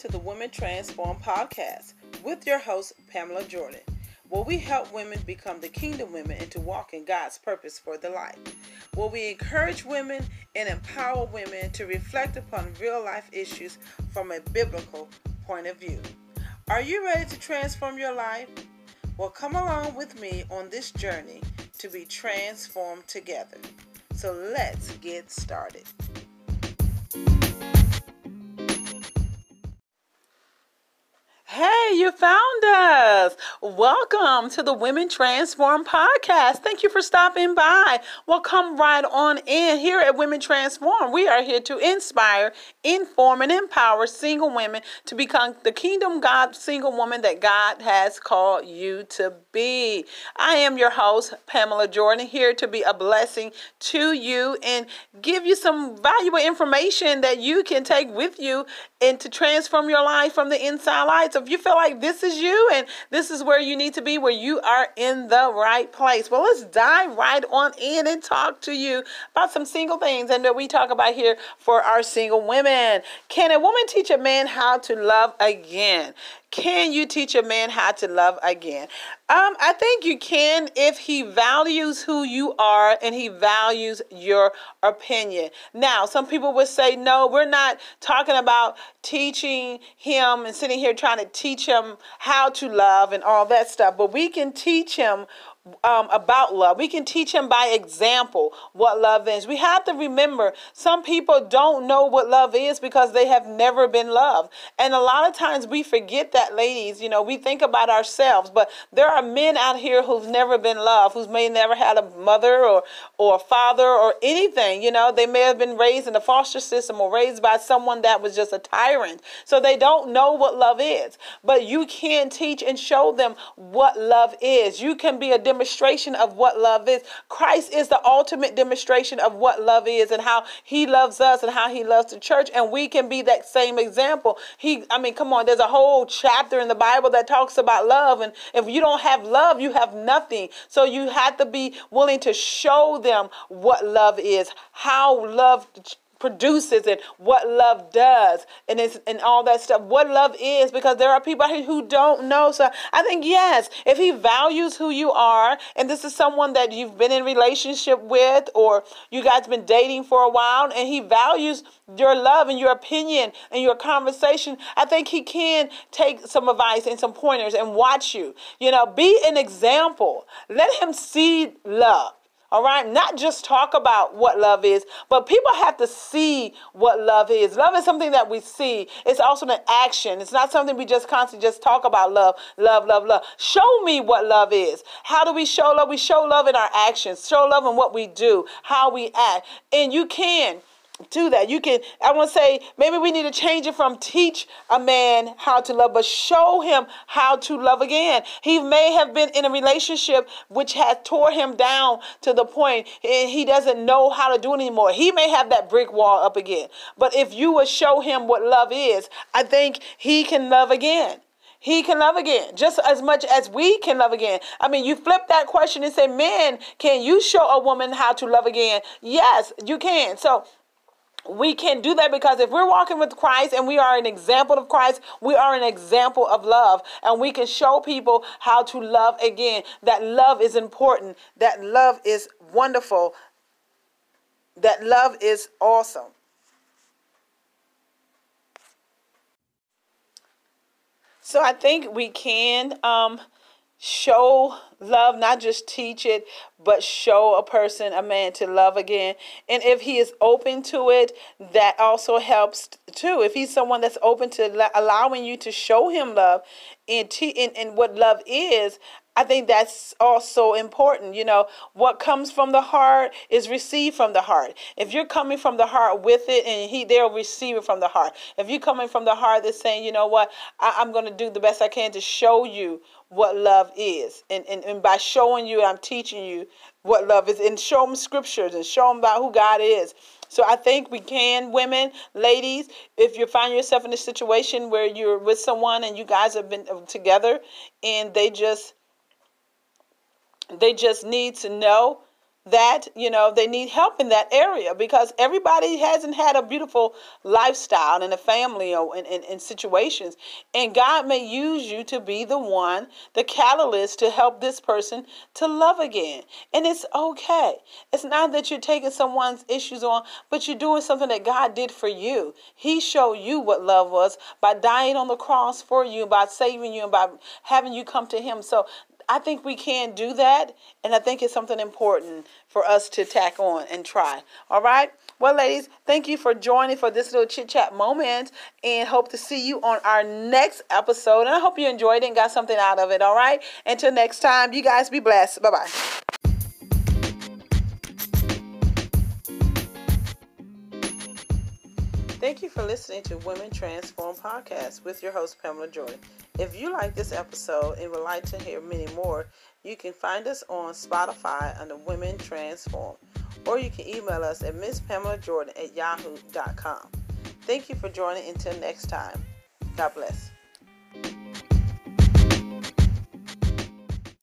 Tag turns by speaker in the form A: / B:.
A: to the Women Transform podcast with your host, Pamela Jordan, where we help women become the kingdom women and to walk in God's purpose for their life. Where we encourage women and empower women to reflect upon real life issues from a biblical point of view. Are you ready to transform your life? Well, come along with me on this journey to be transformed together. So let's get started. You found us. Welcome to the Women Transform podcast. Thank you for stopping by. Well, come right on in. Here at Women Transform, we are here to inspire, inform, and empower single women to become the kingdom God single woman that God has called you to be. I am your host, Pamela Jordan, here to be a blessing to you and give you some valuable information that you can take with you and to transform your life from the inside out. So if you feel like this is you and this is where you need to be, where you are in the right place, well, let's dive right on in and talk to you about some single things and that we talk about here for our single women. Can a woman teach a man how to love again? Can you teach a man how to love again? Um, I think you can if he values who you are and he values your opinion. Now, some people would say, no, we're not talking about teaching him and sitting here trying to teach him how to love and all that stuff, but we can teach him um, about love. We can teach him by example what love is. We have to remember some people don't know what love is because they have never been loved. And a lot of times we forget that, ladies. You know, we think about ourselves, but there are men out here who've never been loved, who's may never had a mother or, or father or anything. You know, they may have been raised in the foster system or raised by someone that was just a tyrant. So they don't know what love is. But you can teach and show them what love is. You can be a demonstration of what love is. Christ is the ultimate demonstration of what love is and how he loves us and how he loves the church. And we can be that same example. He, I mean, come on, there's a whole chapter in the Bible that talks about love. And if you don't have love, you have nothing. So you have to be willing to show them what love is, how love produces and what love does and and all that stuff. What love is because there are people who don't know. So i think yes if he values who you are and this is someone that you've been in relationship with or you guys been dating for a while and he values your love and your opinion and your conversation i think he can take some advice and some pointers and watch you. You know be an example. Let him see love all right, not just talk about what love is, but people have to see what love is. Love is something that we see. It's also an action. It's not something we just constantly just talk about love, love, love, love. Show me what love is. How do we show love? We show love in our actions. Show love in what we do, how we act. And you can do that. You can, I want to say, maybe we need to change it from teach a man how to love, but show him how to love again. He may have been in a relationship which has tore him down to the point he doesn't know how to do it anymore. He may have that brick wall up again. But if you would show him what love is, I think he can love again he can love again just as much as we can love again. I mean, you flip that question and say, "Man, can you show a woman how to love again? Yes, you can. So we can do that because if we're walking with Christ and we are an example of Christ, we are an example of love. And we can show people how to love again. That love is important. That love is wonderful. That love is awesome. So I think we can um, show love, not just teach it, but show a person, a man, to love again. And if he is open to it, that also helps too. If he's someone that's open to allowing you to show him love and, te- and, and what love is, I think that's also important. You know, what comes from the heart is received from the heart. If you're coming from the heart with it, and he they'll receive it from the heart. If you're coming from the heart that's saying, you know what, I, I'm going to do the best I can to show you what love is. And, and, and by showing you, I'm teaching you what love is. And show them scriptures and show them about who God is. So I think we can, women, ladies, if you find yourself in a situation where you're with someone and you guys have been together and they just they just need to know that, you know, they need help in that area because everybody hasn't had a beautiful lifestyle and a family or in, in, in situations. And God may use you to be the one, the catalyst to help this person to love again. And it's okay. It's not that you're taking someone's issues on, but you're doing something that God did for you. He showed you what love was by dying on the cross for you, by saving you, and by having you come to Him. So I think we can do that, and I think it's something important for us to tack on and try. All right? Well, ladies, thank you for joining for this little chit chat moment, and hope to see you on our next episode. And I hope you enjoyed it and got something out of it. All right? Until next time, you guys be blessed. Bye bye. Thank you for listening to Women Transform Podcast with your host, Pamela Joy. If you like this episode and would like to hear many more, you can find us on Spotify under Women Transform, or you can email us at misspamela jordan at yahoo.com. Thank you for joining. Until next time, God bless.